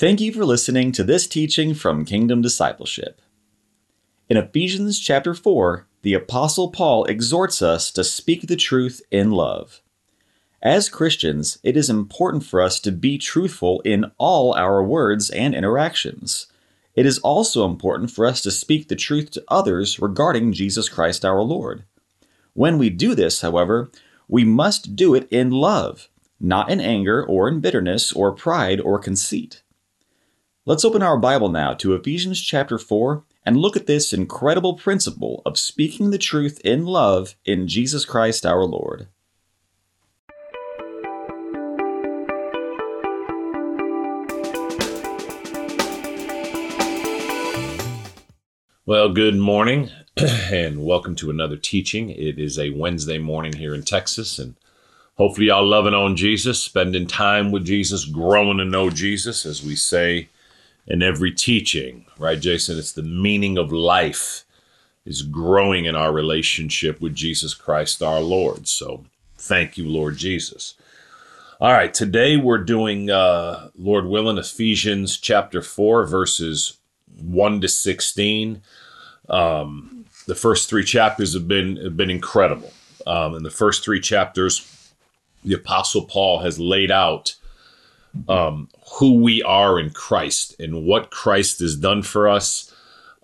Thank you for listening to this teaching from Kingdom Discipleship. In Ephesians chapter 4, the Apostle Paul exhorts us to speak the truth in love. As Christians, it is important for us to be truthful in all our words and interactions. It is also important for us to speak the truth to others regarding Jesus Christ our Lord. When we do this, however, we must do it in love, not in anger or in bitterness or pride or conceit. Let's open our Bible now to Ephesians chapter 4 and look at this incredible principle of speaking the truth in love in Jesus Christ our Lord. Well, good morning and welcome to another teaching. It is a Wednesday morning here in Texas, and hopefully, y'all loving on Jesus, spending time with Jesus, growing to know Jesus, as we say in every teaching, right, Jason? It's the meaning of life is growing in our relationship with Jesus Christ our Lord. So thank you, Lord Jesus. All right, today we're doing, uh, Lord willing, Ephesians chapter 4, verses 1 to 16. Um, the first three chapters have been, have been incredible. Um, in the first three chapters, the Apostle Paul has laid out um, who we are in Christ and what Christ has done for us,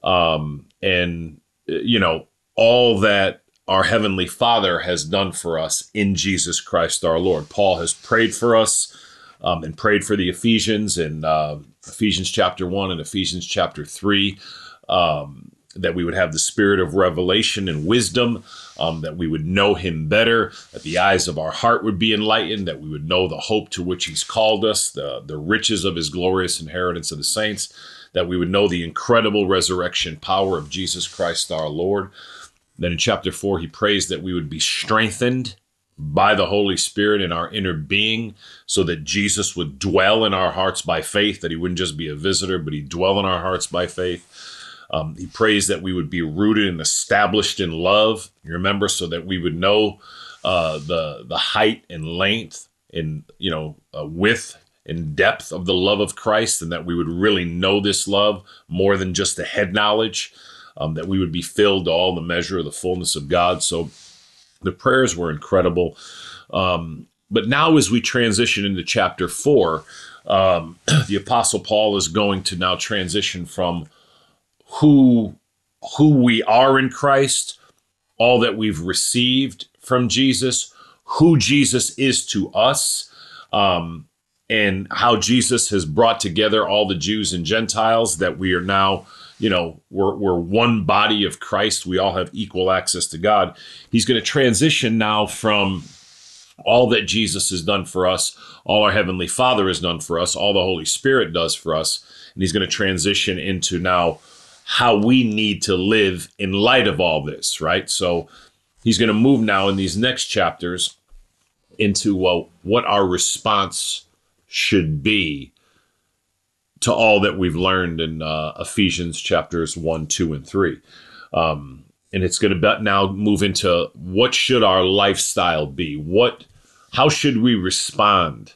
um, and you know all that our heavenly Father has done for us in Jesus Christ our Lord. Paul has prayed for us um, and prayed for the Ephesians in uh, Ephesians chapter one and Ephesians chapter three. Um, that we would have the spirit of revelation and wisdom, um, that we would know him better, that the eyes of our heart would be enlightened, that we would know the hope to which he's called us, the, the riches of his glorious inheritance of the saints, that we would know the incredible resurrection power of Jesus Christ our Lord. Then in chapter 4, he prays that we would be strengthened by the Holy Spirit in our inner being so that Jesus would dwell in our hearts by faith, that he wouldn't just be a visitor, but he'd dwell in our hearts by faith um, he prays that we would be rooted and established in love. You remember, so that we would know uh, the the height and length and you know uh, width and depth of the love of Christ, and that we would really know this love more than just the head knowledge. Um, that we would be filled to all the measure of the fullness of God. So the prayers were incredible. Um, but now, as we transition into chapter four, um, the Apostle Paul is going to now transition from who who we are in Christ, all that we've received from Jesus, who Jesus is to us, um, and how Jesus has brought together all the Jews and Gentiles that we are now, you know, we're, we're one body of Christ. We all have equal access to God. He's going to transition now from all that Jesus has done for us, all our Heavenly Father has done for us, all the Holy Spirit does for us. And he's going to transition into now how we need to live in light of all this, right? So he's going to move now in these next chapters into well, what our response should be to all that we've learned in uh, Ephesians chapters 1, 2, and 3. Um, and it's going to now move into what should our lifestyle be? What, how should we respond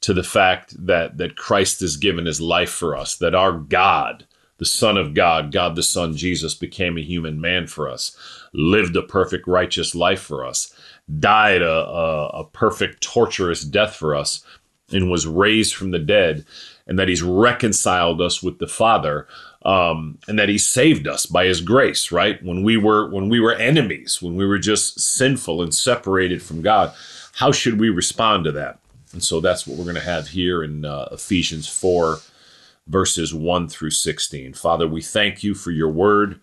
to the fact that that Christ has given His life for us? That our God the Son of God, God the Son, Jesus, became a human man for us, lived a perfect, righteous life for us, died a, a, a perfect, torturous death for us, and was raised from the dead, and that He's reconciled us with the Father. Um, and that he saved us by his grace right when we were when we were enemies when we were just sinful and separated from god how should we respond to that and so that's what we're going to have here in uh, ephesians 4 verses 1 through 16. Father, we thank you for your word.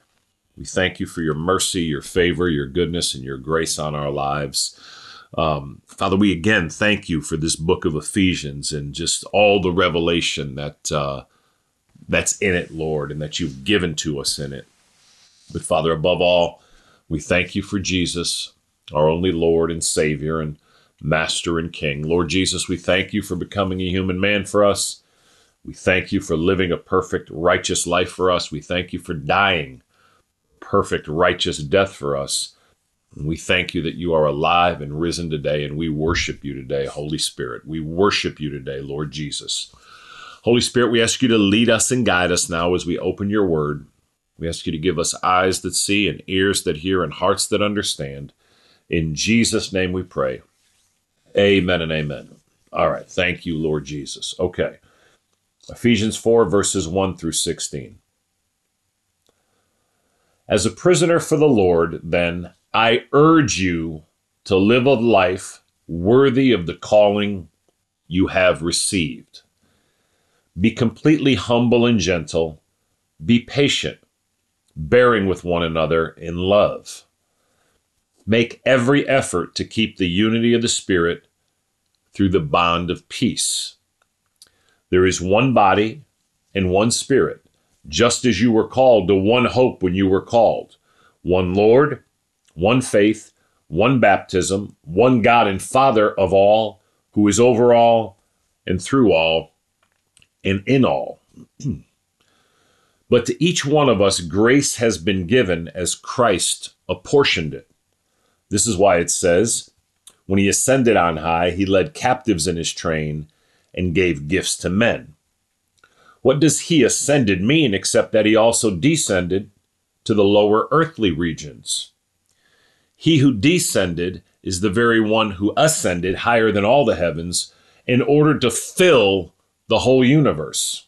We thank you for your mercy, your favor, your goodness, and your grace on our lives. Um, Father, we again thank you for this book of Ephesians and just all the revelation that uh, that's in it, Lord, and that you've given to us in it. But Father, above all, we thank you for Jesus, our only Lord and Savior and Master and King. Lord Jesus, we thank you for becoming a human man for us. We thank you for living a perfect, righteous life for us. We thank you for dying perfect, righteous death for us. And we thank you that you are alive and risen today, and we worship you today, Holy Spirit. We worship you today, Lord Jesus. Holy Spirit, we ask you to lead us and guide us now as we open your word. We ask you to give us eyes that see and ears that hear and hearts that understand. In Jesus' name we pray. Amen and amen. All right. Thank you, Lord Jesus. Okay. Ephesians 4, verses 1 through 16. As a prisoner for the Lord, then, I urge you to live a life worthy of the calling you have received. Be completely humble and gentle. Be patient, bearing with one another in love. Make every effort to keep the unity of the Spirit through the bond of peace. There is one body and one Spirit, just as you were called to one hope when you were called, one Lord, one faith, one baptism, one God and Father of all, who is over all and through all and in all. but to each one of us, grace has been given as Christ apportioned it. This is why it says, When he ascended on high, he led captives in his train and gave gifts to men. What does he ascended mean except that he also descended to the lower earthly regions? He who descended is the very one who ascended higher than all the heavens in order to fill the whole universe.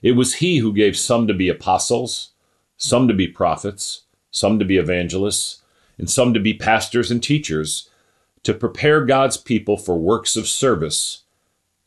It was he who gave some to be apostles, some to be prophets, some to be evangelists, and some to be pastors and teachers to prepare God's people for works of service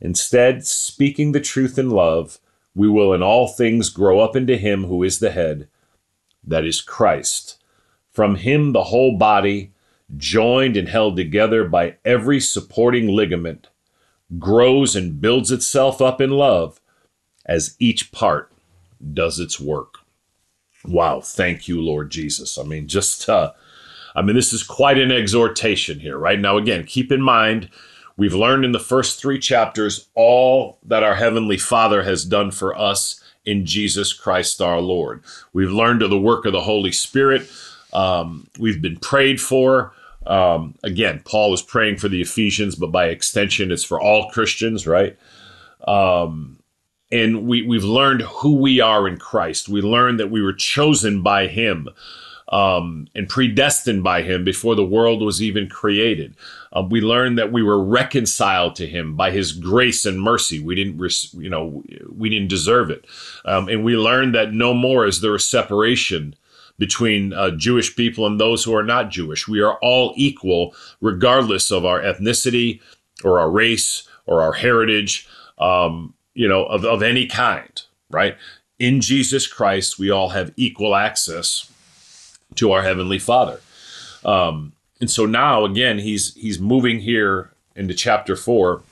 Instead, speaking the truth in love, we will in all things grow up into Him who is the head, that is Christ. From Him, the whole body, joined and held together by every supporting ligament, grows and builds itself up in love as each part does its work. Wow, thank you, Lord Jesus. I mean, just, uh, I mean, this is quite an exhortation here, right? Now, again, keep in mind, we've learned in the first three chapters all that our Heavenly Father has done for us in Jesus Christ our Lord. We've learned of the work of the Holy Spirit. Um, we've been prayed for. Um, again, Paul is praying for the Ephesians, but by extension, it's for all Christians, right? Um, and we, we've learned who we are in Christ. We learned that we were chosen by Him um, and predestined by Him before the world was even created. Uh, we learned that we were reconciled to Him by His grace and mercy. We didn't, you know, we didn't deserve it, um, and we learned that no more is there a separation between uh, Jewish people and those who are not Jewish. We are all equal, regardless of our ethnicity or our race or our heritage, um, you know, of, of any kind, right? In Jesus Christ, we all have equal access to our Heavenly Father. Um, and so now, again, he's he's moving here into chapter four,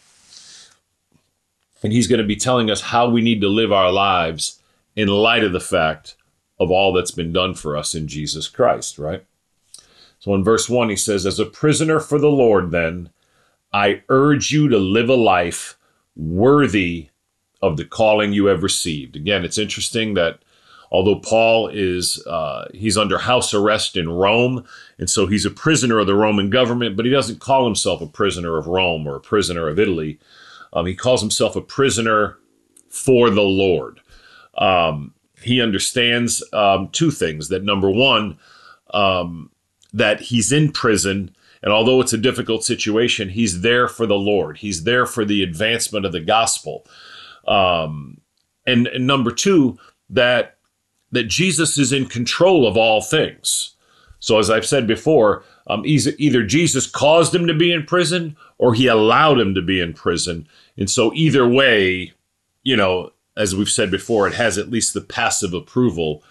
and he's going to be telling us how we need to live our lives in light of the fact of all that's been done for us in Jesus Christ, right? So in verse 1, he says, As a prisoner for the Lord, then, I urge you to live a life worthy of the calling you have received. Again, it's interesting that although Paul is uh, he's under house arrest in Rome, and so he's a prisoner of the Roman government, but he doesn't call himself a prisoner of Rome or a prisoner of Italy. Um, he calls himself a prisoner for the Lord. Um, he understands um, two things that number one, um, that he's in prison. And although it's a difficult situation, he's there for the Lord. He's there for the advancement of the gospel. Um, and, and number two, that that Jesus is in control of all things. So, as I've said before, um, either Jesus caused him to be in prison or he allowed him to be in prison. And so, either way, you know, as we've said before, it has at least the passive approval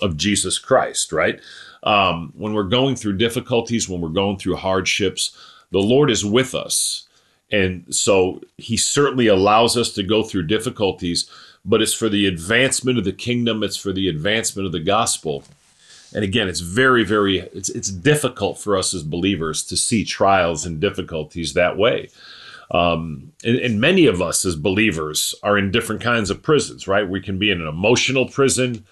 of Jesus Christ, right? Um, when we're going through difficulties, when we're going through hardships, the Lord is with us. And so he certainly allows us to go through difficulties, but it's for the advancement of the kingdom, it's for the advancement of the gospel. And again, it's very, very it's it's difficult for us as believers to see trials and difficulties that way. Um, and, and many of us as believers are in different kinds of prisons, right? We can be in an emotional prison,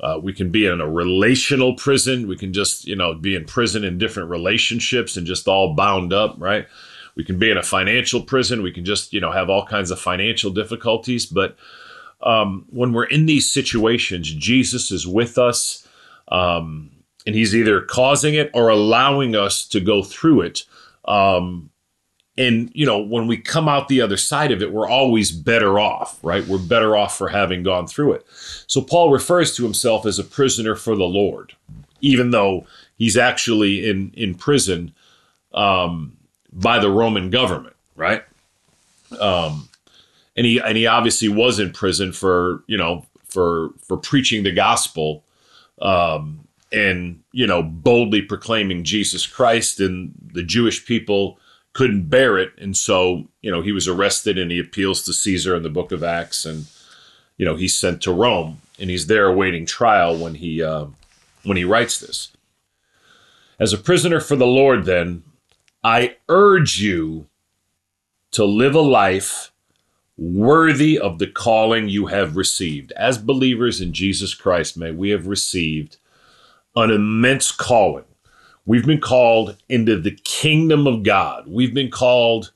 uh, we can be in a relational prison. We can just, you know, be in prison in different relationships and just all bound up, right? We can be in a financial prison. We can just, you know, have all kinds of financial difficulties. But um, when we're in these situations, Jesus is with us. Um, and he's either causing it or allowing us to go through it. Um, and you know when we come out the other side of it we're always better off right we're better off for having gone through it so paul refers to himself as a prisoner for the lord even though he's actually in in prison um, by the roman government right um, and he and he obviously was in prison for you know for for preaching the gospel um, and you know boldly proclaiming jesus christ and the jewish people couldn't bear it, and so you know he was arrested and he appeals to Caesar in the Book of Acts, and you know he's sent to Rome, and he's there awaiting trial when he uh, when he writes this. As a prisoner for the Lord, then I urge you to live a life worthy of the calling you have received. As believers in Jesus Christ, may we have received an immense calling We've been called into the kingdom of God. We've been called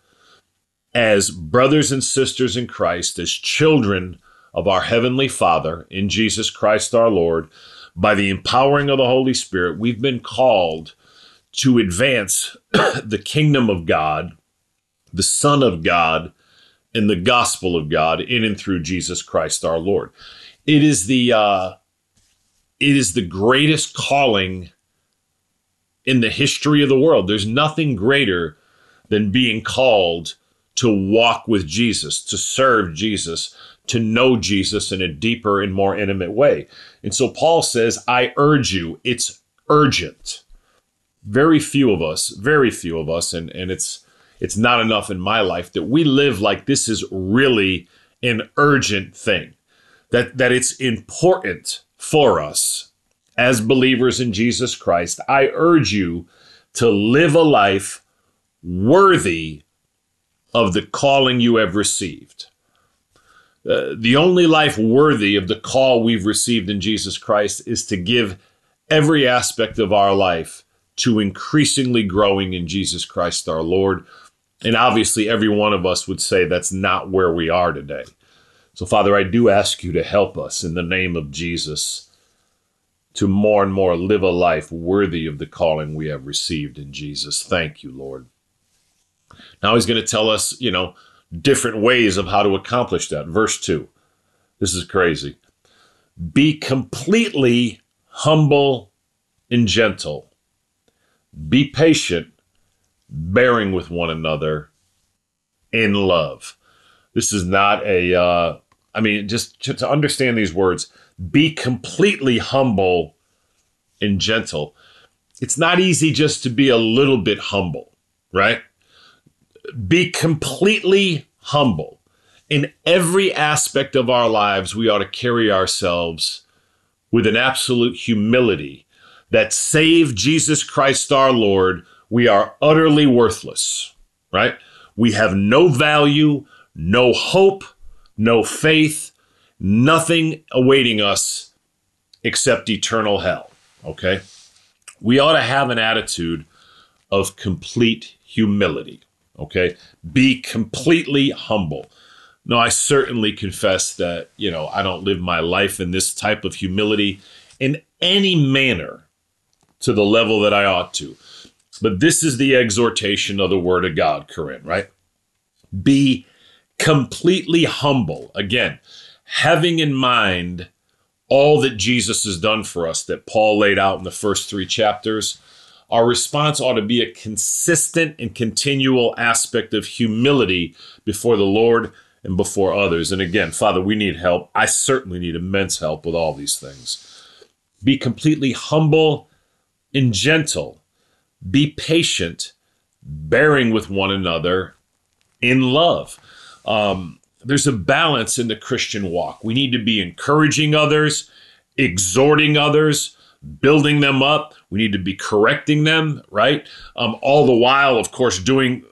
as brothers and sisters in Christ, as children of our Heavenly Father in Jesus Christ our Lord, by the empowering of the Holy Spirit, we've been called to advance the kingdom of God, the Son of God, and the gospel of God in and through Jesus Christ our Lord. It is the uh, it is the greatest calling in the history of the world. There's nothing greater than being called to walk with Jesus, to serve Jesus, to know Jesus in a deeper and more intimate way. And so Paul says, I urge you, it's urgent. Very few of us, very few of us, and, and it's it's not enough in my life that we live like this is really an urgent thing. That that it's important for us as believers in Jesus Christ, I urge you to live a life worthy of the calling you have received. Uh, the only life worthy of the call we've received in Jesus Christ is to give every aspect of our life to increasingly growing in Jesus Christ our Lord. And obviously, every one of us would say that's not where we are today. So, Father, I do ask you to help us in the name of Jesus to more and more live a life worthy of the calling we have received in Jesus. Thank you, Lord. Now he's going to tell us, you know, different ways of how to accomplish that. Verse 2. This is crazy. Be completely humble and gentle. Be patient, bearing with one another in love. This is not a. Uh, I mean, just to understand these words, be completely humble and gentle. It's not easy just to be a little bit humble, right? Be completely humble. In every aspect of our lives, we ought to carry ourselves with an absolute humility that save Jesus Christ our Lord, we are utterly worthless, right? We have no value, no hope, no faith, nothing awaiting us except eternal hell. Okay? We ought to have an attitude of complete humility. Okay? Be completely humble. No, I certainly confess that, you know, I don't live my life in this type of humility in any manner to the level that I ought to. But this is the exhortation of the Word of God, Corinne, right? Be completely humble. Again, having in mind all that Jesus has done for us that Paul laid out in the first three chapters, our response ought to be a consistent and continual aspect of humility before the Lord and before others. And again, Father, we need help. I certainly need immense help with all these things. Be completely humble and gentle. Be patient, bearing with one another in love. Um, there's a balance in the Christian walk. We need to be encouraging others, exhorting others, building them up. We need to be correcting them, right? Um, all the while, of course, doing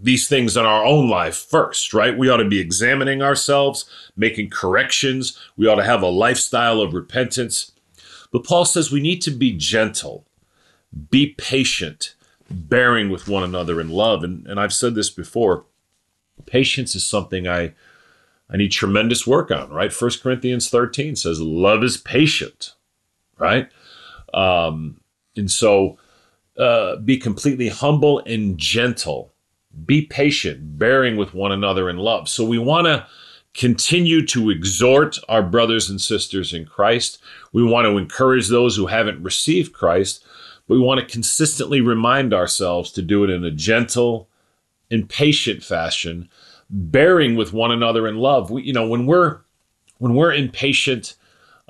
these things in our own life first, right? We ought to be examining ourselves, making corrections. We ought to have a lifestyle of repentance. But Paul says we need to be gentle, be patient, bearing with one another in love. And, and I've said this before patience is something I, I need tremendous work on, right? First Corinthians 13 says, Love is patient, right? Um, and so uh, be completely humble and gentle be patient, bearing with one another in love. So we want to continue to exhort our brothers and sisters in Christ. We want to encourage those who haven't received Christ, but we want to consistently remind ourselves to do it in a gentle and patient fashion, bearing with one another in love. We, you know, when we're when we're impatient,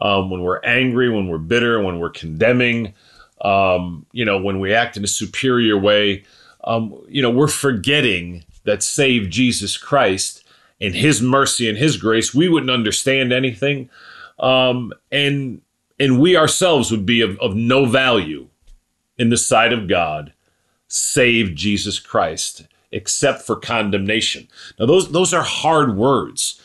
um, when we're angry, when we're bitter, when we're condemning, um, you know, when we act in a superior way, um, you know, we're forgetting that save Jesus Christ and His mercy and His grace, we wouldn't understand anything, um, and and we ourselves would be of, of no value in the sight of God, save Jesus Christ, except for condemnation. Now, those those are hard words,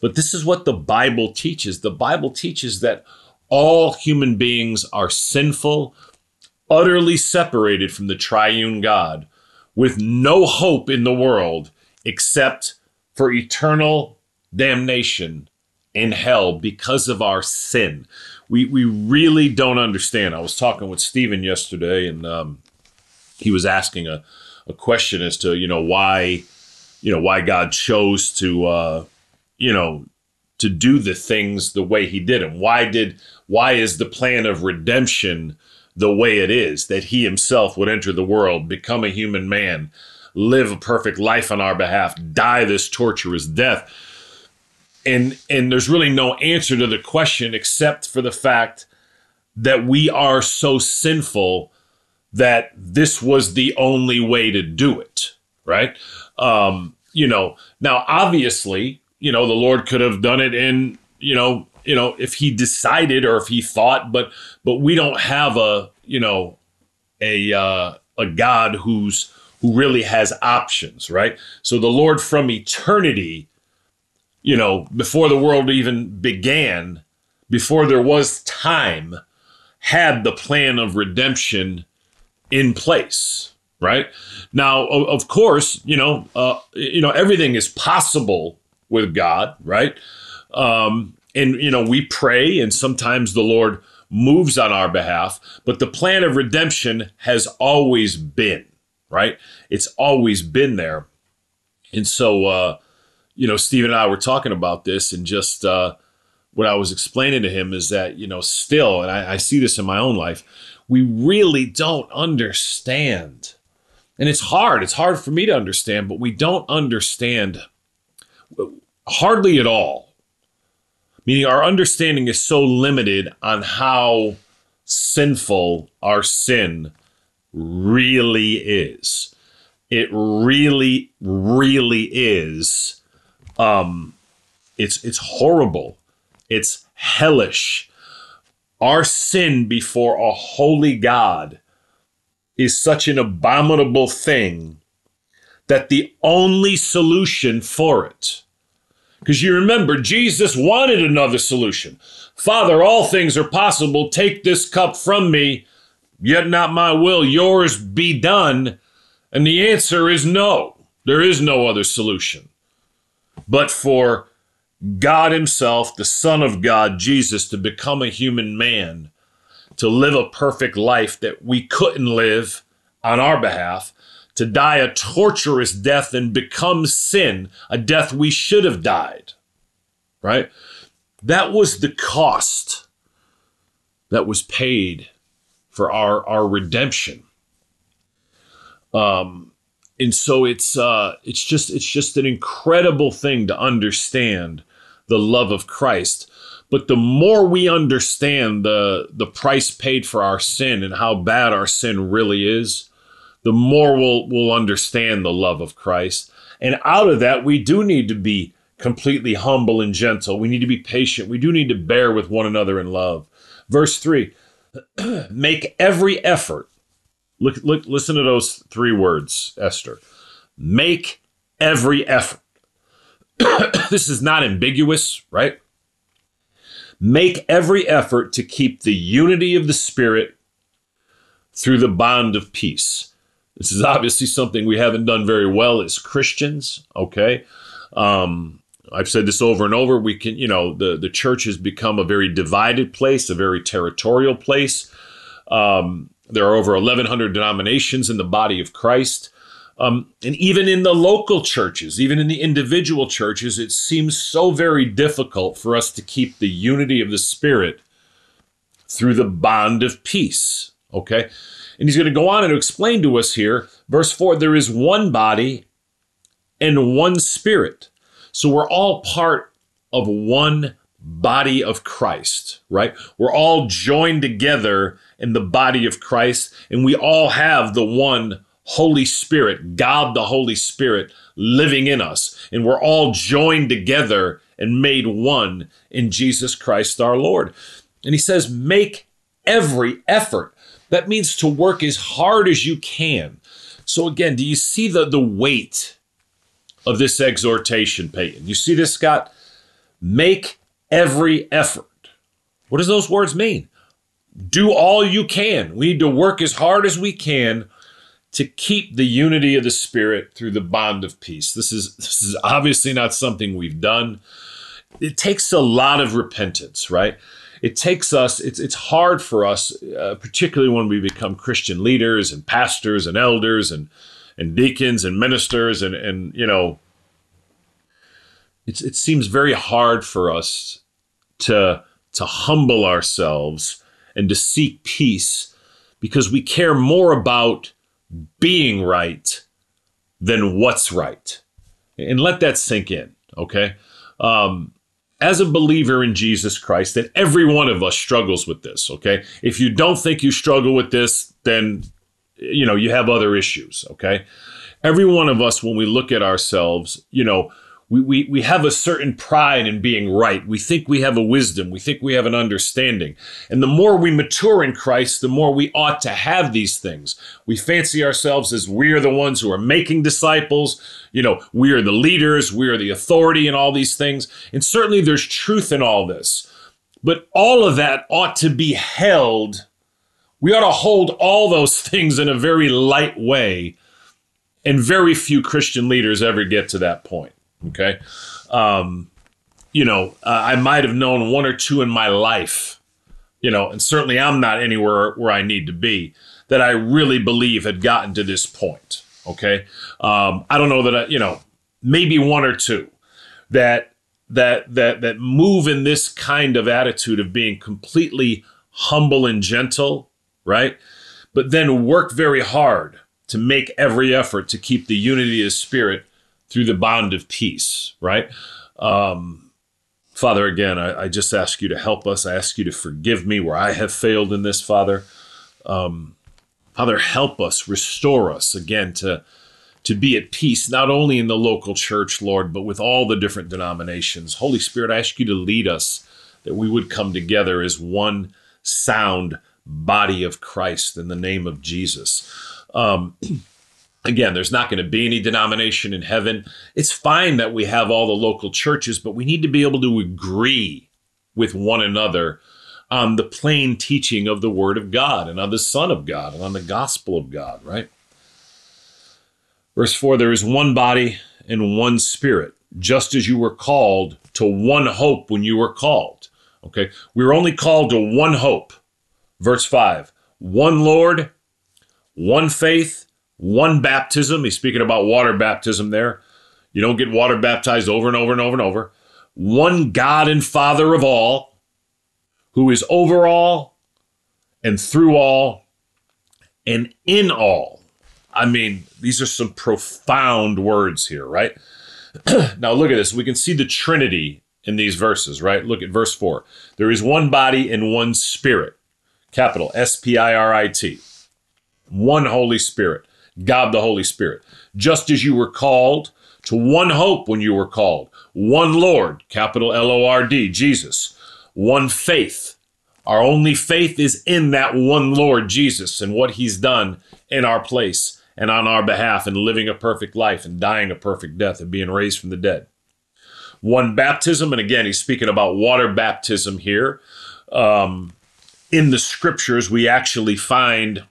but this is what the Bible teaches. The Bible teaches that all human beings are sinful, utterly separated from the triune God with no hope in the world except for eternal damnation in hell because of our sin. We, we really don't understand. I was talking with Stephen yesterday, and um, he was asking a, a question as to you know why you know why God chose to uh, you know to do the things the way He did them. Why did why is the plan of redemption the way it is, that he himself would enter the world, become a human man, live a perfect life on our behalf, die this torturous death. And and there's really no answer to the question except for the fact that we are so sinful that this was the only way to do it, right? Um, you know, now obviously, you know, the Lord could have done it in, you know, you know, if he decided or if he thought, but but we don't have a you know a uh, a God who's who really has options, right? So the Lord from eternity, you know, before the world even began, before there was time, had the plan of redemption in place, right? Now, of course, you know, uh, you know, everything is possible with God, right? Um, and you know we pray and sometimes the lord moves on our behalf but the plan of redemption has always been right it's always been there and so uh you know steve and i were talking about this and just uh what i was explaining to him is that you know still and I, I see this in my own life we really don't understand and it's hard it's hard for me to understand but we don't understand hardly at all meaning our understanding is so limited on how sinful our sin really is. It really, really is. Um, it's it's horrible. It's hellish. Our sin before a holy God is such an abominable thing that the only solution for it because you remember, Jesus wanted another solution. Father, all things are possible. Take this cup from me, yet not my will, yours be done. And the answer is no. There is no other solution. But for God Himself, the Son of God, Jesus, to become a human man, to live a perfect life that we couldn't live on our behalf, to die a torturous death and become sin, a death we should have died. Right? That was the cost that was paid for our our redemption. Um, and so it's uh, it's just it's just an incredible thing to understand the love of Christ. But the more we understand the the price paid for our sin and how bad our sin really is, the more we'll, we'll understand the love of Christ. And out of that, we do need to be completely humble and gentle. We need to be patient. We do need to bear with one another in love. Verse 3 Make every effort. Look, look, listen to those three words, Esther. Make every effort. this is not ambiguous, right? Make every effort to keep the unity of the Spirit through the bond of peace. This is obviously something we haven't done very well as Christians, okay? Um, I've said this over and over. We can, you know, the, the church has become a very divided place, a very territorial place. Um, there are over 1,100 denominations in the body of Christ. Um, and even in the local churches, even in the individual churches, it seems so very difficult for us to keep the unity of the Spirit through the bond of peace. Okay? And he's going to go on and explain to us here, verse 4 there is one body and one spirit. So we're all part of one body of Christ, right? We're all joined together in the body of Christ, and we all have the one Holy Spirit, God the Holy Spirit, living in us. And we're all joined together and made one in Jesus Christ our Lord. And he says, make every effort. That means to work as hard as you can. So again, do you see the, the weight of this exhortation, Peyton? You see this, Scott? Make every effort. What does those words mean? Do all you can. We need to work as hard as we can to keep the unity of the spirit through the bond of peace. This is this is obviously not something we've done. It takes a lot of repentance, right? It takes us. It's it's hard for us, uh, particularly when we become Christian leaders and pastors and elders and and deacons and ministers and and you know. It's, it seems very hard for us to to humble ourselves and to seek peace because we care more about being right than what's right. And let that sink in, okay? Um, as a believer in Jesus Christ, that every one of us struggles with this, okay? If you don't think you struggle with this, then you know, you have other issues, okay? Every one of us, when we look at ourselves, you know, we, we, we have a certain pride in being right. We think we have a wisdom. We think we have an understanding. And the more we mature in Christ, the more we ought to have these things. We fancy ourselves as we are the ones who are making disciples. You know, we are the leaders. We are the authority in all these things. And certainly there's truth in all this. But all of that ought to be held. We ought to hold all those things in a very light way. And very few Christian leaders ever get to that point. Okay. Um, you know, uh, I might have known one or two in my life, you know, and certainly I'm not anywhere where I need to be that I really believe had gotten to this point. Okay. Um, I don't know that I, you know, maybe one or two that that that that move in this kind of attitude of being completely humble and gentle, right? But then work very hard to make every effort to keep the unity of spirit through the bond of peace, right? Um, Father, again, I, I, just ask you to help us. I ask you to forgive me where I have failed in this, Father. Um, Father, help us, restore us again to, to be at peace, not only in the local church, Lord, but with all the different denominations. Holy Spirit, I ask you to lead us that we would come together as one sound body of Christ in the name of Jesus. Um, Again, there's not going to be any denomination in heaven. It's fine that we have all the local churches, but we need to be able to agree with one another on the plain teaching of the Word of God and on the Son of God and on the gospel of God, right? Verse 4 There is one body and one spirit, just as you were called to one hope when you were called. Okay? We were only called to one hope. Verse 5 One Lord, one faith one baptism. He's speaking about water baptism there. You don't get water baptized over and over and over and over. One God and Father of all, who is over all and through all and in all. I mean, these are some profound words here, right? now look at this. We can see the Trinity in these verses, right? Look at verse 4. There is one body and one spirit, capital S P I R I T, one Holy Spirit. God the Holy Spirit. Just as you were called to one hope when you were called, one Lord, capital L O R D, Jesus, one faith. Our only faith is in that one Lord, Jesus, and what he's done in our place and on our behalf, and living a perfect life and dying a perfect death and being raised from the dead. One baptism, and again, he's speaking about water baptism here. Um, in the scriptures, we actually find,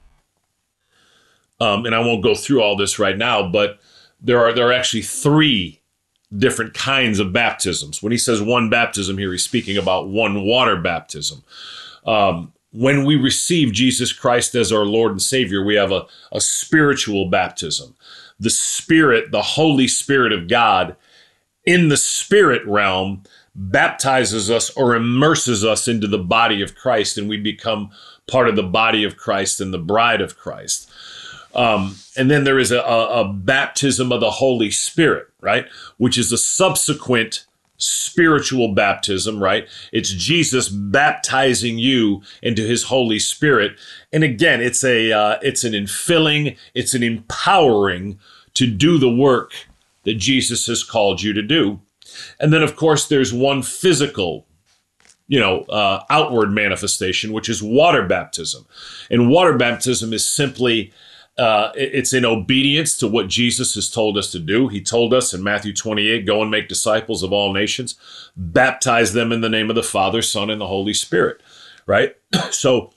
um, and I won't go through all this right now, but there are there are actually three different kinds of baptisms. When he says one baptism here, he's speaking about one water baptism. Um, when we receive Jesus Christ as our Lord and Savior, we have a, a spiritual baptism. The Spirit, the Holy Spirit of God, in the spirit realm, baptizes us or immerses us into the body of Christ, and we become part of the body of Christ and the bride of Christ. Um, and then there is a, a, baptism of the Holy Spirit, right? Which is a subsequent spiritual baptism, right? It's Jesus baptizing you into his Holy Spirit. And again, it's a uh, it's an infilling, it's an empowering to do the work that Jesus has called you to do. And then of course there's one physical you know, uh, outward manifestation, which is water baptism. And water baptism is simply uh, it's in obedience to what Jesus has told us to do. He told us in Matthew 28 go and make disciples of all nations, baptize them in the name of the Father, Son, and the Holy Spirit, right? So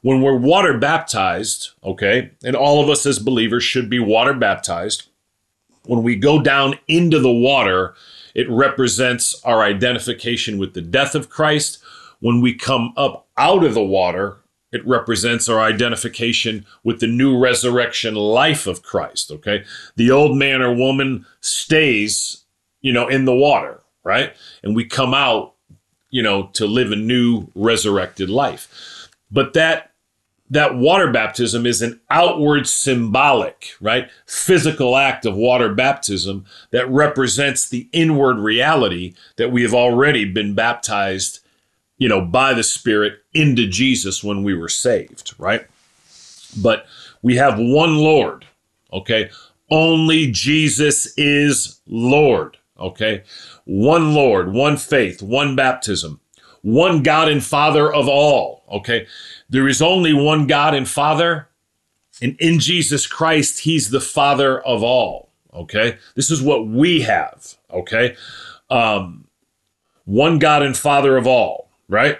when we're water baptized, okay, and all of us as believers should be water baptized, when we go down into the water, it represents our identification with the death of Christ. When we come up out of the water, it represents our identification with the new resurrection life of Christ, okay? The old man or woman stays, you know, in the water, right? And we come out, you know, to live a new resurrected life. But that that water baptism is an outward symbolic, right? Physical act of water baptism that represents the inward reality that we have already been baptized you know, by the Spirit into Jesus when we were saved, right? But we have one Lord, okay? Only Jesus is Lord, okay? One Lord, one faith, one baptism, one God and Father of all, okay? There is only one God and Father, and in Jesus Christ, He's the Father of all, okay? This is what we have, okay? Um, one God and Father of all right?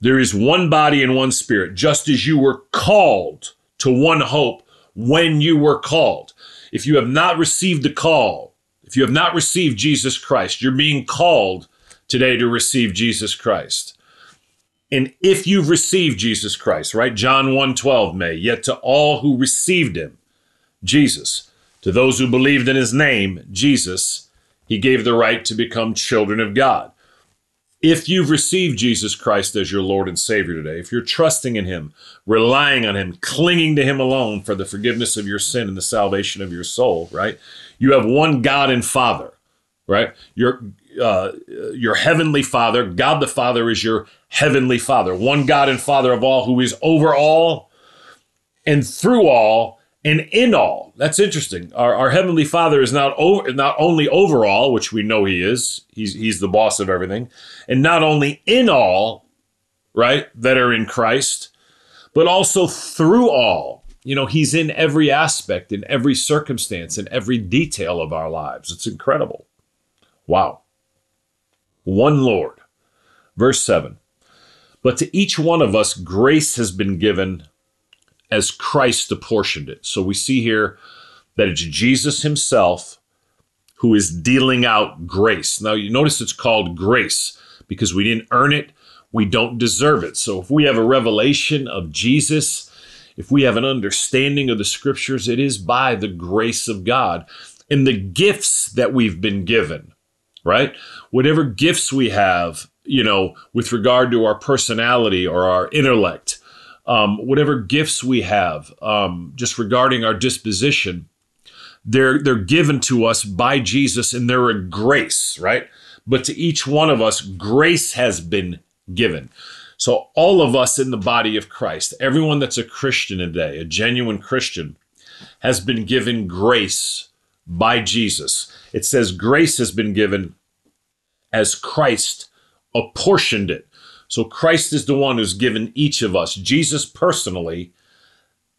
There is one body and one spirit, just as you were called to one hope when you were called. If you have not received the call, if you have not received Jesus Christ, you're being called today to receive Jesus Christ. And if you've received Jesus Christ, right? John 1:12 may, yet to all who received him, Jesus, to those who believed in his name, Jesus, he gave the right to become children of God if you've received Jesus Christ as your Lord and Savior today, if you're trusting in Him, relying on Him, clinging to Him alone for the forgiveness of your sin and the salvation of your soul, right? You have one God and Father, right? Your uh, your heavenly Father, God the Father, is your heavenly Father, one God and Father of all, who is over all and through all and in all. That's interesting. Our, our heavenly Father is not over, not only over all, which we know He is. He's He's the boss of everything, and not only in all, right, that are in Christ, but also through all. You know, He's in every aspect, in every circumstance, in every detail of our lives. It's incredible. Wow. One Lord. Verse 7. But to each one of us, grace has been given as Christ apportioned it. So we see here that it's Jesus himself who is dealing out grace. Now, you notice it's called grace because we didn't earn it, we don't deserve it. So if we have a revelation of Jesus, if we have an understanding of the scriptures, it is by the grace of God and the gifts that we've been given, right? Whatever gifts we have, you know, with regard to our personality or our intellect, um, whatever gifts we have, um, just regarding our disposition, they're they're given to us by Jesus, and they're a grace, right? But to each one of us, grace has been given. So all of us in the body of Christ, everyone that's a Christian today, a genuine Christian, has been given grace by Jesus. It says grace has been given as Christ apportioned it. So Christ is the one who's given each of us. Jesus personally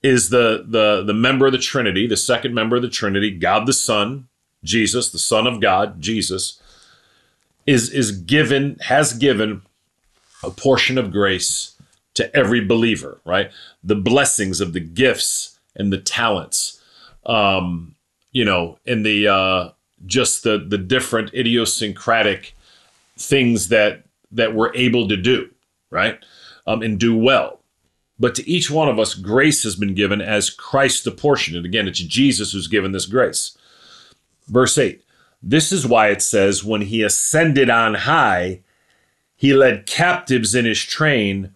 is the the the member of the Trinity, the second member of the Trinity, God the Son, Jesus, the Son of God, Jesus is is given has given a portion of grace to every believer, right? The blessings of the gifts and the talents, um, you know, and the uh, just the the different idiosyncratic things that that we're able to do, right, um, and do well. But to each one of us, grace has been given as Christ apportioned. And again, it's Jesus who's given this grace. Verse 8 This is why it says, When he ascended on high, he led captives in his train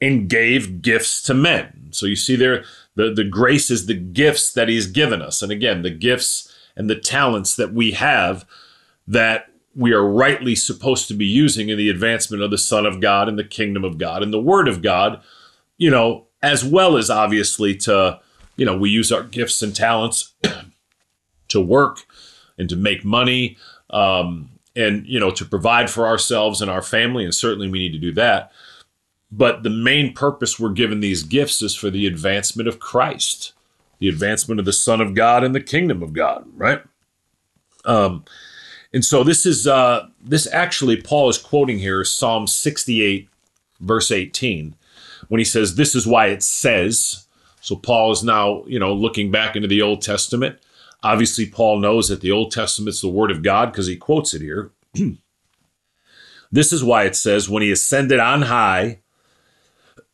and gave gifts to men. So you see there, the, the grace is the gifts that he's given us. And again, the gifts and the talents that we have that we are rightly supposed to be using in the advancement of the Son of God and the kingdom of God and the Word of God, you know, as well as obviously to, you know, we use our gifts and talents to work and to make money. Um, and you know to provide for ourselves and our family and certainly we need to do that but the main purpose we're given these gifts is for the advancement of christ the advancement of the son of god and the kingdom of god right um and so this is uh this actually paul is quoting here psalm 68 verse 18 when he says this is why it says so paul is now you know looking back into the old testament Obviously, Paul knows that the Old Testament's the Word of God because he quotes it here. this is why it says, When he ascended on high,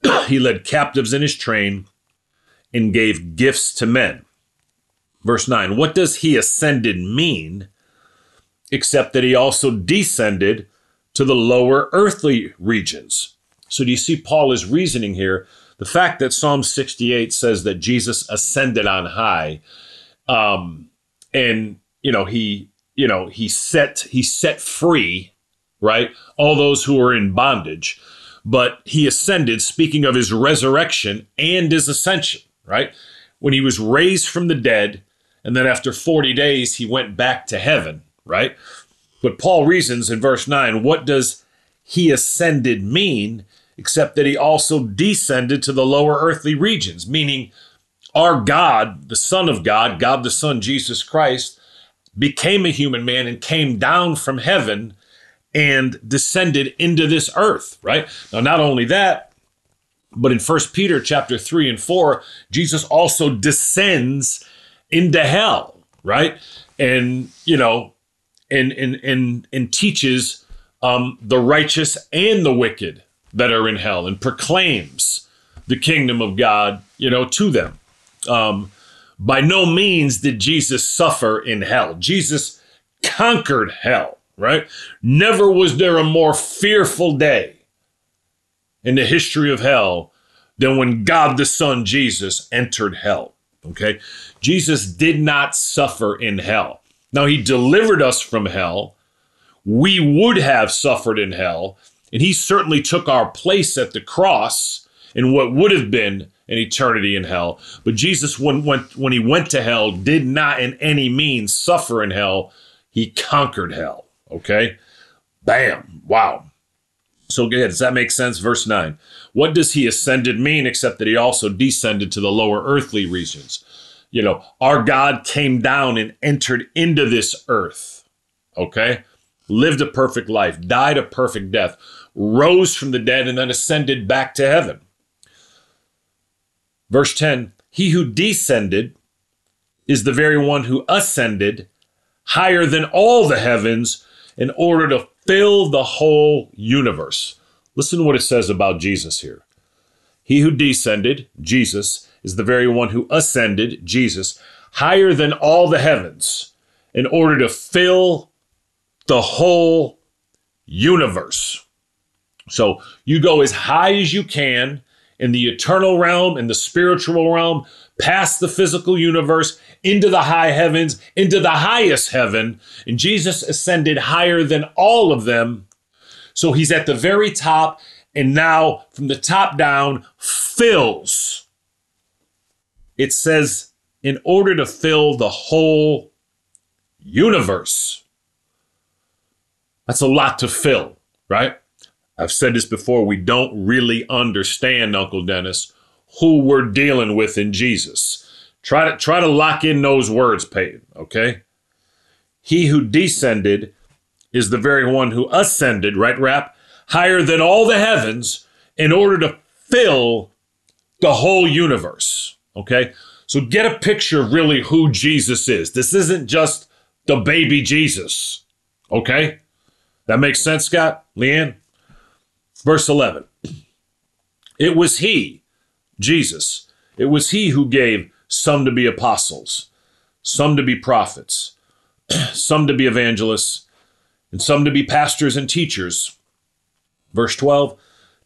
he led captives in his train and gave gifts to men. Verse 9 What does he ascended mean except that he also descended to the lower earthly regions? So, do you see Paul is reasoning here? The fact that Psalm 68 says that Jesus ascended on high um, and you know he you know he set he set free right all those who were in bondage but he ascended speaking of his resurrection and his ascension right? When he was raised from the dead and then after 40 days he went back to heaven right? But paul reasons in verse 9 what does he ascended mean except that he also descended to the lower earthly regions meaning our God, the Son of God, God the Son, Jesus Christ, became a human man and came down from heaven and descended into this earth, right? Now, not only that, but in First Peter chapter 3 and 4, Jesus also descends into hell, right? And, you know, and and and and teaches um, the righteous and the wicked that are in hell and proclaims the kingdom of God, you know, to them. Um, by no means did Jesus suffer in hell. Jesus conquered hell, right? Never was there a more fearful day in the history of hell than when God the Son, Jesus, entered hell. Okay? Jesus did not suffer in hell. Now, he delivered us from hell. We would have suffered in hell, and he certainly took our place at the cross in what would have been an eternity in hell. But Jesus, when, when, he went to hell, did not in any means suffer in hell. He conquered hell. Okay? Bam. Wow. So good. Does that make sense? Verse 9. What does he ascended mean except that he also descended to the lower earthly regions? You know, our God came down and entered into this earth. Okay? Lived a perfect life, died a perfect death, rose from the dead, and then ascended back to heaven. Verse 10 He who descended is the very one who ascended higher than all the heavens in order to fill the whole universe. Listen to what it says about Jesus here. He who descended, Jesus, is the very one who ascended, Jesus, higher than all the heavens in order to fill the whole universe. So you go as high as you can in the eternal realm, in the spiritual realm, past the physical universe, into the high heavens, into the highest heaven. And Jesus ascended higher than all of them. So he's at the very top, and now from the top down, fills. It says, in order to fill the whole universe. That's a lot to fill, right? I've said this before. We don't really understand, Uncle Dennis, who we're dealing with in Jesus. Try to try to lock in those words, Peyton. Okay. He who descended is the very one who ascended, right, Rap, higher than all the heavens in order to fill the whole universe. Okay. So get a picture of really who Jesus is. This isn't just the baby Jesus. Okay. That makes sense, Scott? Leanne? Verse 11. It was he, Jesus, it was he who gave some to be apostles, some to be prophets, some to be evangelists, and some to be pastors and teachers. Verse 12,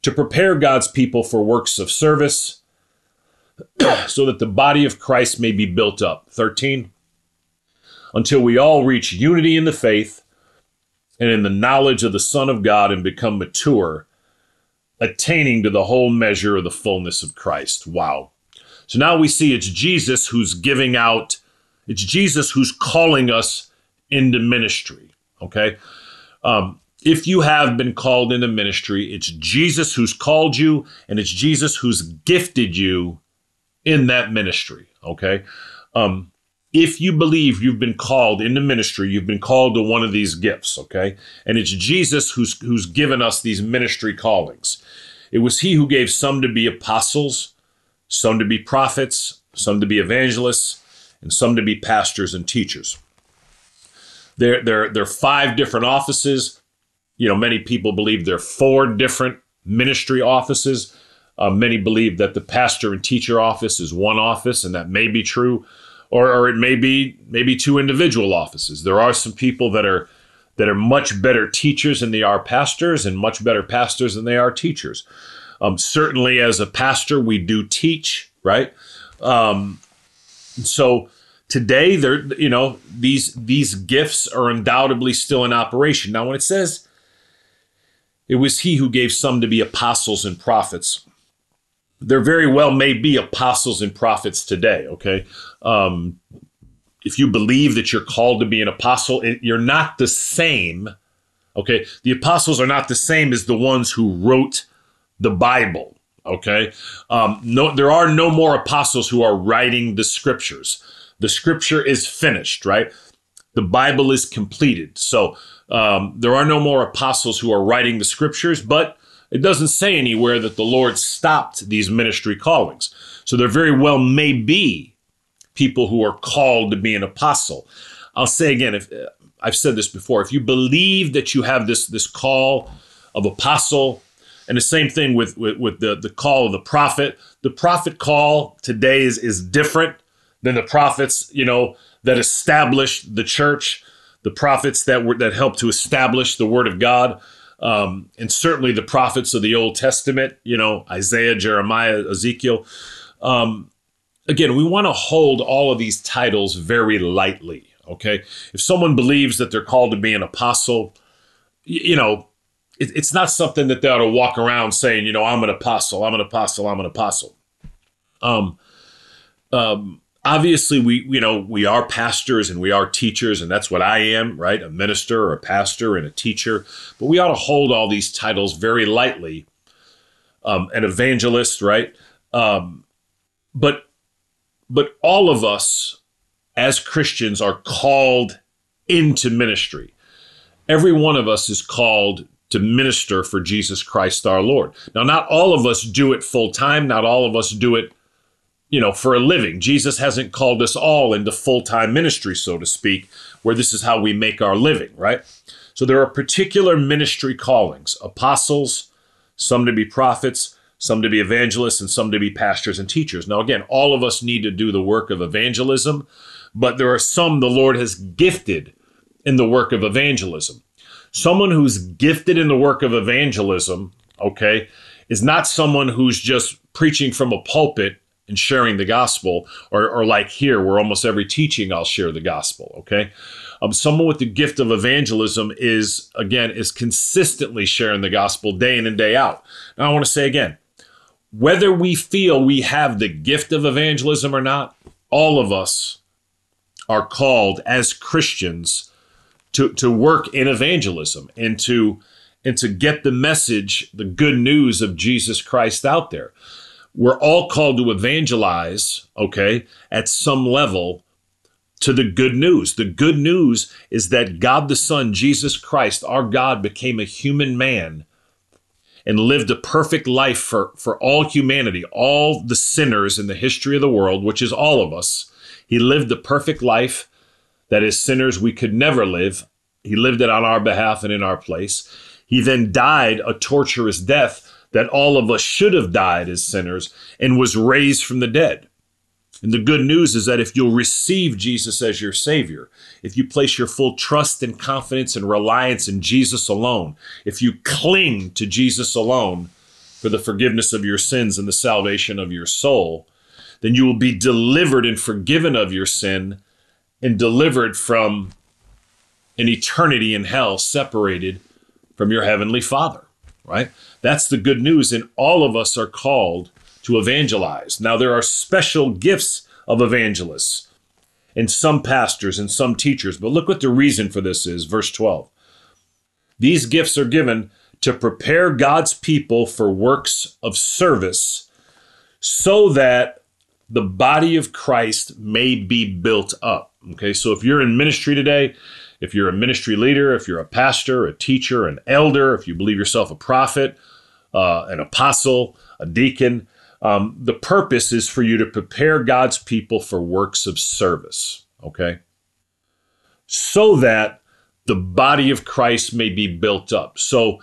to prepare God's people for works of service, so that the body of Christ may be built up. 13, until we all reach unity in the faith and in the knowledge of the Son of God and become mature, attaining to the whole measure of the fullness of Christ. Wow. So now we see it's Jesus who's giving out, it's Jesus who's calling us into ministry. Okay. Um, if you have been called into ministry, it's Jesus who's called you and it's Jesus who's gifted you in that ministry. Okay. Um, if you believe you've been called into ministry, you've been called to one of these gifts, okay? And it's Jesus who's who's given us these ministry callings. It was he who gave some to be apostles, some to be prophets, some to be evangelists, and some to be pastors and teachers. There, there, there are five different offices. You know, many people believe there are four different ministry offices. Uh, many believe that the pastor and teacher office is one office, and that may be true, or, or it may be maybe two individual offices. There are some people that are that are much better teachers than they are pastors, and much better pastors than they are teachers. Um, certainly, as a pastor, we do teach, right? Um, so today, there, you know, these these gifts are undoubtedly still in operation. Now, when it says it was he who gave some to be apostles and prophets, there very well may be apostles and prophets today. Okay, um, if you believe that you're called to be an apostle, it, you're not the same. Okay, the apostles are not the same as the ones who wrote the Bible. Okay, um, no, there are no more apostles who are writing the scriptures. The scripture is finished, right? The Bible is completed. So um, there are no more apostles who are writing the scriptures, but it doesn't say anywhere that the Lord stopped these ministry callings. So there very well may be people who are called to be an apostle. I'll say again, if uh, I've said this before, if you believe that you have this this call of apostle, and the same thing with, with, with the, the call of the prophet. The prophet call today is, is different than the prophets, you know, that established the church, the prophets that were that helped to establish the word of God. Um, and certainly the prophets of the Old Testament, you know, Isaiah, Jeremiah, Ezekiel. Um, again, we want to hold all of these titles very lightly. Okay. If someone believes that they're called to be an apostle, you know, it, it's not something that they ought to walk around saying, you know, I'm an apostle, I'm an apostle, I'm an apostle. Um, um, obviously we you know we are pastors and we are teachers and that's what i am right? A minister or a pastor and a teacher. But we ought to hold all these titles very lightly um, an evangelist right? Um, but but all of us as christians are called into ministry. Every one of us is called to minister for Jesus Christ our Lord. Now, not all of us do it full time, not all of us do it, you know, for a living. Jesus hasn't called us all into full time ministry, so to speak, where this is how we make our living, right? So there are particular ministry callings apostles, some to be prophets, some to be evangelists, and some to be pastors and teachers. Now, again, all of us need to do the work of evangelism, but there are some the Lord has gifted in the work of evangelism someone who's gifted in the work of evangelism, okay, is not someone who's just preaching from a pulpit and sharing the gospel, or, or like here, where almost every teaching I'll share the gospel, okay? Um, someone with the gift of evangelism is, again, is consistently sharing the gospel day in and day out. Now, I want to say again, whether we feel we have the gift of evangelism or not, all of us are called as Christians to, to work in evangelism and to and to get the message, the good news of Jesus Christ out there. We're all called to evangelize, okay, at some level to the good news. The good news is that God the Son, Jesus Christ, our God, became a human man and lived a perfect life for, for all humanity, all the sinners in the history of the world, which is all of us. He lived the perfect life that as sinners we could never live. He lived it on our behalf and in our place. He then died a torturous death that all of us should have died as sinners and was raised from the dead. And the good news is that if you'll receive Jesus as your Savior, if you place your full trust and confidence and reliance in Jesus alone, if you cling to Jesus alone for the forgiveness of your sins and the salvation of your soul, then you will be delivered and forgiven of your sin and delivered from an eternity in hell separated from your heavenly Father, right? That's the good news. And all of us are called to evangelize. Now, there are special gifts of evangelists and some pastors and some teachers, but look what the reason for this is. Verse 12. These gifts are given to prepare God's people for works of service so that the body of Christ may be built up. Okay, so if you're in ministry today, if you're a ministry leader, if you're a pastor, a teacher, an elder, if you believe yourself a prophet, uh, an apostle, a deacon, um, the purpose is for you to prepare God's people for works of service, okay? So that the body of Christ may be built up. So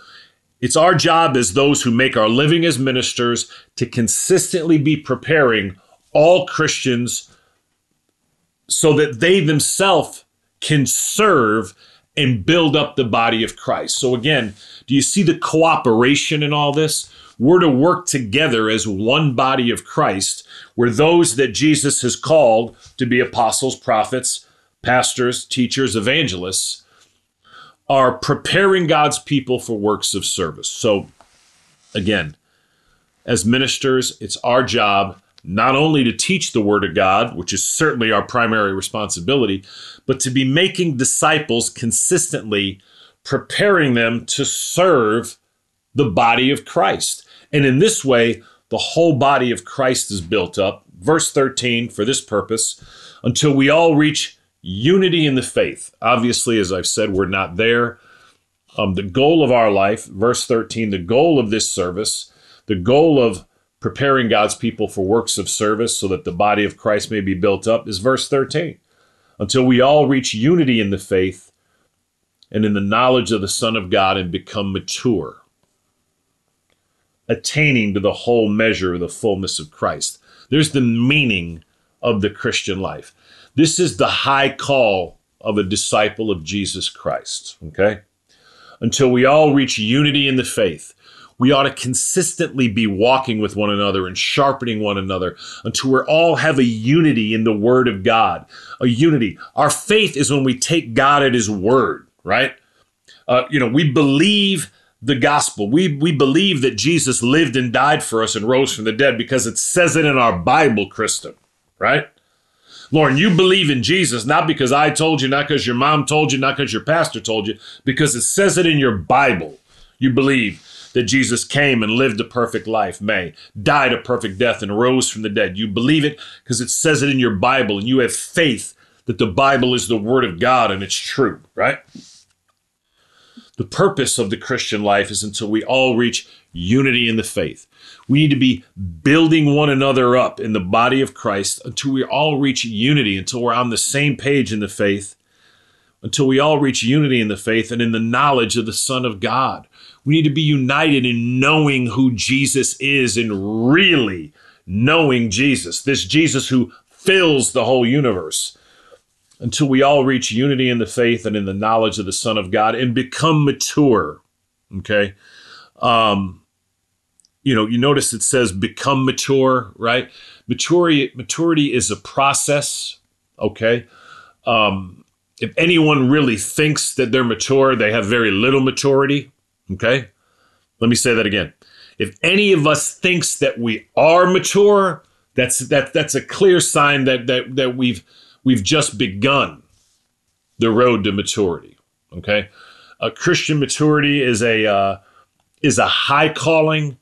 it's our job as those who make our living as ministers to consistently be preparing all Christians so that they themselves can serve and build up the body of Christ. So, again, do you see the cooperation in all this? We're to work together as one body of Christ, where those that Jesus has called to be apostles, prophets, pastors, teachers, evangelists are preparing God's people for works of service. So, again, as ministers, it's our job not only to teach the Word of God, which is certainly our primary responsibility, but to be making disciples consistently, preparing them to serve the body of Christ. And in this way, the whole body of Christ is built up. Verse 13, for this purpose, until we all reach unity in the faith. Obviously, as I've said, we're not there. Um, the goal of our life, verse 13, the goal of this service, the goal of preparing God's people for works of service so that the body of Christ may be built up is verse 13. Until we all reach unity in the faith and in the knowledge of the Son of God and become mature, attaining to the whole measure of the fullness of Christ. There's the meaning of the Christian life. This is the high call of a disciple of Jesus Christ, okay? Until we all reach unity in the faith we ought to consistently be walking with one another and sharpening one another until we all have a unity in the Word of God. A unity. Our faith is when we take God at His word, right? Uh, you know, we believe the gospel. We we believe that Jesus lived and died for us and rose from the dead because it says it in our Bible, Kristen, right? Lauren, you believe in Jesus not because I told you, not because your mom told you, not because your pastor told you, because it says it in your Bible. You believe that Jesus came and lived a perfect life, may, died a perfect death, and rose from the dead. You believe it because it says it in your Bible, and you have faith that the Bible is the Word of God and it's true, right? The purpose of the Christian life is until we all reach unity in the faith. We need to be building one another up in the body of Christ until we all reach unity, until we're on the same page in the faith, until we all reach unity in the faith and in the knowledge of the Son of God. We need to be united in knowing who Jesus is and really knowing Jesus, this Jesus who fills the whole universe, until we all reach unity in the faith and in the knowledge of the Son of God and become mature. Okay. Um, you know, you notice it says become mature, right? Maturity, maturity is a process. Okay. Um, if anyone really thinks that they're mature, they have very little maturity. Okay? Let me say that again. If any of us thinks that we are mature, that's that that's a clear sign that that that we've we've just begun the road to maturity. Okay, a Christian maturity is a uh, is a high calling,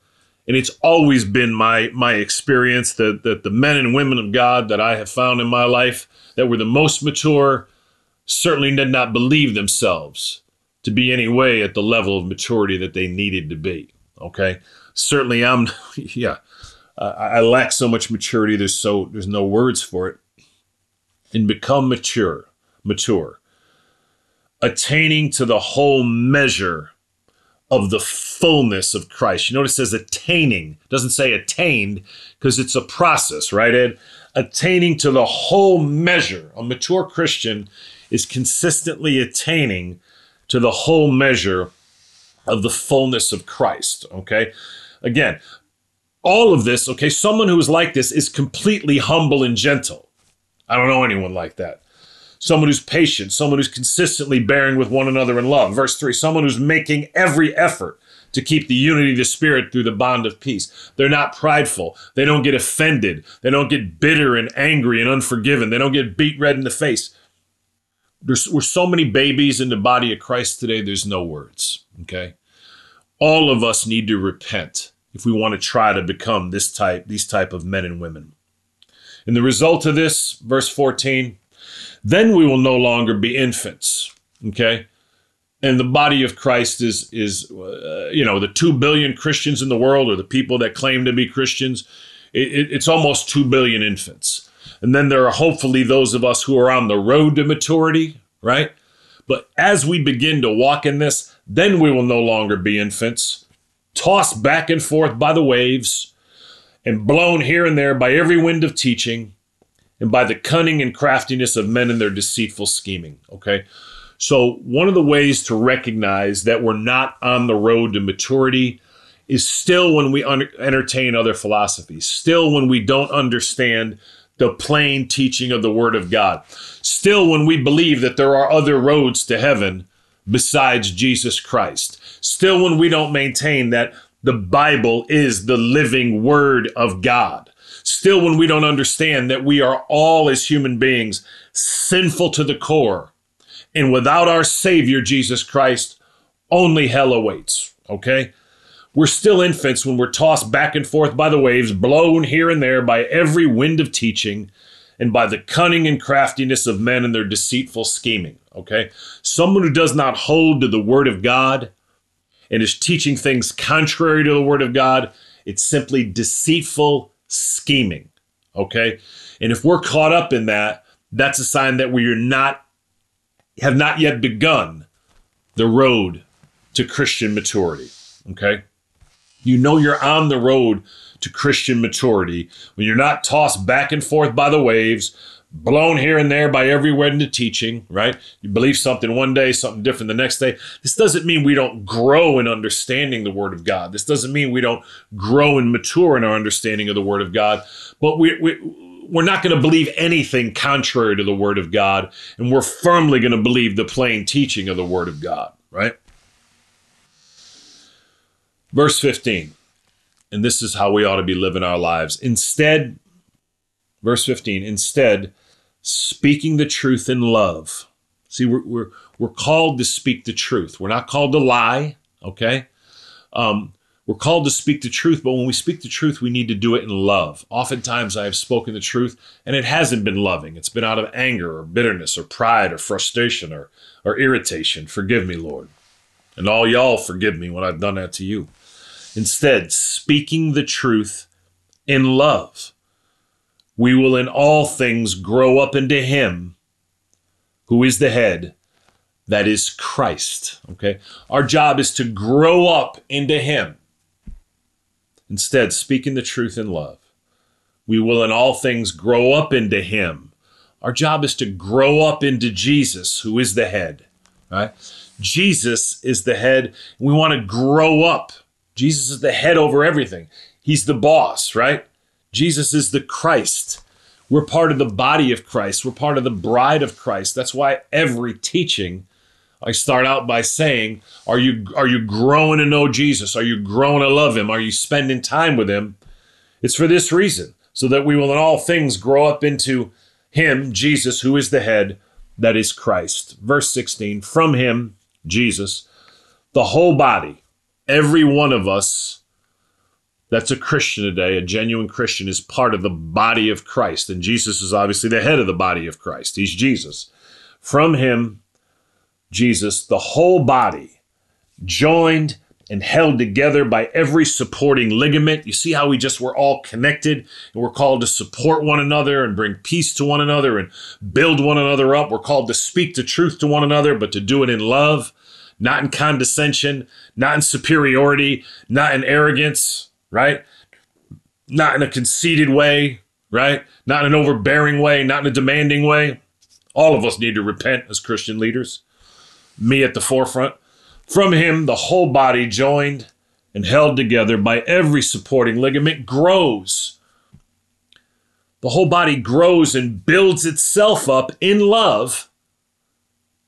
and it's always been my my experience that that the men and women of God that I have found in my life that were the most mature certainly did not believe themselves to be any way at the level of maturity that they needed to be. Okay, certainly I'm yeah. Uh, I lack so much maturity. There's so there's no words for it. And become mature, mature attaining to the whole measure of the fullness of Christ. You notice it says attaining, it doesn't say attained because it's a process, right, Ed? Attaining to the whole measure. A mature Christian is consistently attaining to the whole measure of the fullness of Christ, okay? Again, all of this, okay, someone who is like this is completely humble and gentle. I don't know anyone like that someone who's patient, someone who's consistently bearing with one another in love. Verse 3 someone who's making every effort to keep the unity of the Spirit through the bond of peace. They're not prideful. They don't get offended. They don't get bitter and angry and unforgiven. They don't get beet red in the face. There's, we're so many babies in the body of Christ today, there's no words. Okay? All of us need to repent if we want to try to become this type, these type of men and women. And the result of this, verse 14, then we will no longer be infants. Okay. And the body of Christ is, is uh, you know, the 2 billion Christians in the world or the people that claim to be Christians, it, it, it's almost 2 billion infants. And then there are hopefully those of us who are on the road to maturity, right? But as we begin to walk in this, then we will no longer be infants, tossed back and forth by the waves, and blown here and there by every wind of teaching, and by the cunning and craftiness of men and their deceitful scheming. Okay. So, one of the ways to recognize that we're not on the road to maturity is still when we un- entertain other philosophies, still when we don't understand the plain teaching of the Word of God, still when we believe that there are other roads to heaven besides Jesus Christ, still when we don't maintain that the Bible is the living Word of God Still, when we don't understand that we are all, as human beings, sinful to the core, and without our Savior, Jesus Christ, only hell awaits, okay? We're still infants when we're tossed back and forth by the waves, blown here and there by every wind of teaching, and by the cunning and craftiness of men and their deceitful scheming, okay? Someone who does not hold to the Word of God and is teaching things contrary to the Word of God, it's simply deceitful scheming. Okay. And if we're caught up in that, that's a sign that we are not, have not yet begun the road to Christian maturity. Okay. You know you're on the road to Christian maturity when you're not tossed back and forth by the waves, blown here and there by every wind of teaching, right? You believe something one day, something different the next day. This doesn't mean we don't grow in understanding the Word of God. This doesn't mean we don't grow and mature in our understanding of the Word of God. But we, we we're not going to believe anything contrary to the Word of God, and we're firmly going to believe the plain teaching of the Word of God, right? Verse 15, and this is how we ought to be living our lives. Instead, verse 15, instead, speaking the truth in love. See, we're, we're, we're called to speak the truth. We're not called to lie, okay? Um, we're called to speak the truth, but when we speak the truth, we need to do it in love. Oftentimes, I have spoken the truth and it hasn't been loving. It's been out of anger or bitterness or pride or frustration or, or irritation. Forgive me, Lord. And all y'all forgive me when I've done that to you. Instead, speaking the truth in love we will in all things grow up into Him who is the head, that is Christ. Okay? Our job is to grow up into Him. Instead, speaking the truth in love, we will in all things grow up into Him. Our job is to grow up into Jesus, who is the head. Right? Jesus is the head. We want to grow up. Jesus is the head over everything. He's the boss, right? Jesus is the Christ. We're part of the body of Christ. We're part of the bride of Christ. That's why every teaching I start out by saying, are you are you growing to know Jesus? Are you growing to love him? Are you spending time with him? It's for this reason, so that we will in all things grow up into him, Jesus, who is the head, that is Christ. Verse 16 From him, Jesus, the whole body, every one of us that's a Christian today, a genuine Christian, is part of the body of Christ. And Jesus is obviously the head of the body of Christ. He's Jesus. From him, Jesus, the whole body, joined and held together by every supporting ligament. You see how we just were all connected and we're called to support one another and bring peace to one another and build one another up. We're called to speak the truth to one another, but to do it in love, not in condescension, not in superiority, not in arrogance, right? Not in a conceited way, right? Not in an overbearing way, not in a demanding way. All of us need to repent as Christian leaders. Me at the forefront. From him, the whole body, joined and held together by every supporting ligament, grows. The whole body grows and builds itself up in love,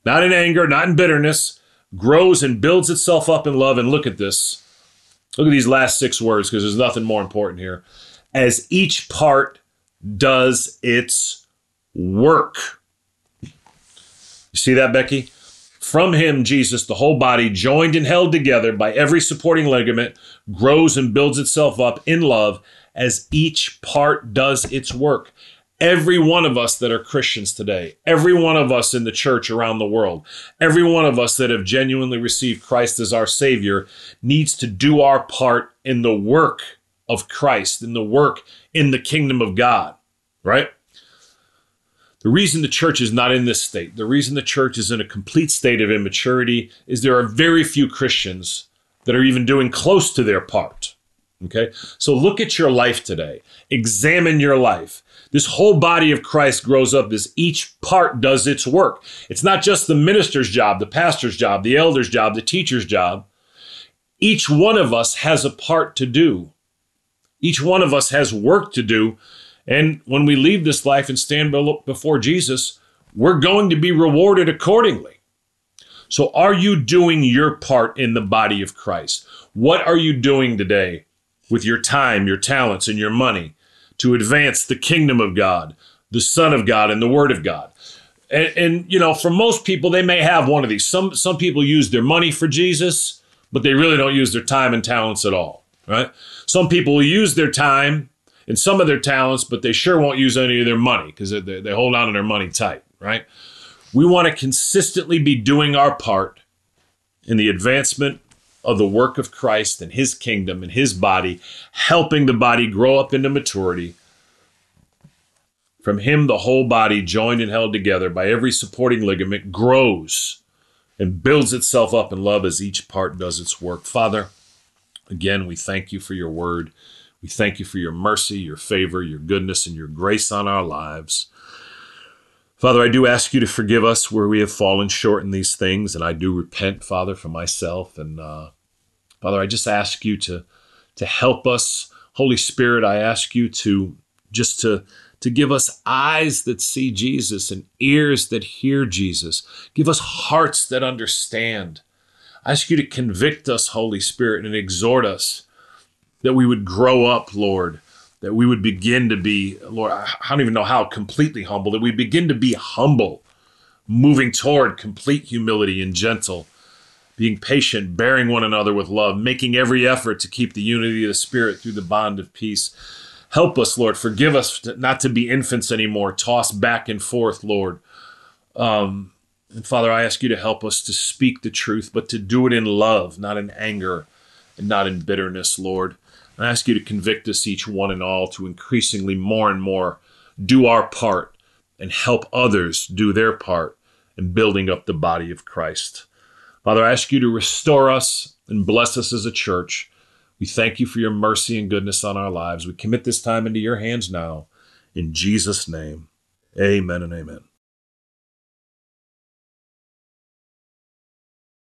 not in anger, not in bitterness, grows and builds itself up in love. And look at this. Look at these last six words because there's nothing more important here. As each part does its work. You see that, Becky? From him, Jesus, the whole body, joined and held together by every supporting ligament, grows and builds itself up in love as each part does its work. Every one of us that are Christians today, every one of us in the church around the world, every one of us that have genuinely received Christ as our Savior needs to do our part in the work of Christ, in the work in the kingdom of God, right? The reason the church is not in this state, the reason the church is in a complete state of immaturity, is there are very few Christians that are even doing close to their part. Okay? So look at your life today. Examine your life. This whole body of Christ grows up as each part does its work. It's not just the minister's job, the pastor's job, the elder's job, the teacher's job. Each one of us has a part to do. Each one of us has work to do and when we leave this life and stand before Jesus, we're going to be rewarded accordingly. So, are you doing your part in the body of Christ? What are you doing today with your time, your talents, and your money to advance the kingdom of God, the Son of God, and the Word of God? And, and, you know, for most people, they may have one of these. Some some people use their money for Jesus, but they really don't use their time and talents at all. Right? Some people use their time and some of their talents, but they sure won't use any of their money because they, they hold on to their money tight, right? We want to consistently be doing our part in the advancement of the work of Christ and his kingdom and his body, helping the body grow up into maturity. From him, the whole body, joined and held together by every supporting ligament, grows and builds itself up in love as each part does its work. Father, again, we thank you for your word. We thank you for your mercy, your favor, your goodness, and your grace on our lives. Father, I do ask you to forgive us where we have fallen short in these things, and I do repent, Father, for myself. And uh, Father, I just ask you to to help us, Holy Spirit. I ask you to just to to give us eyes that see Jesus and ears that hear Jesus. Give us hearts that understand. I ask you to convict us, Holy Spirit, and exhort us that we would grow up, Lord, that we would begin to be, Lord, I don't even know how completely humble, that we begin to be humble, moving toward complete humility and gentle, being patient, bearing one another with love, making every effort to keep the unity of the Spirit through the bond of peace. Help us, Lord. Forgive us not to be infants anymore, tossed back and forth, Lord. Um, and Father, I ask you to help us to speak the truth, but to do it in love, not in anger and not in bitterness, Lord. I ask you to convict us each one and all to increasingly more and more do our part and help others do their part in building up the body of Christ. Father, I ask you to restore us and bless us as a church. We thank you for your mercy and goodness on our lives. We commit this time into your hands now. In Jesus' name, amen and amen.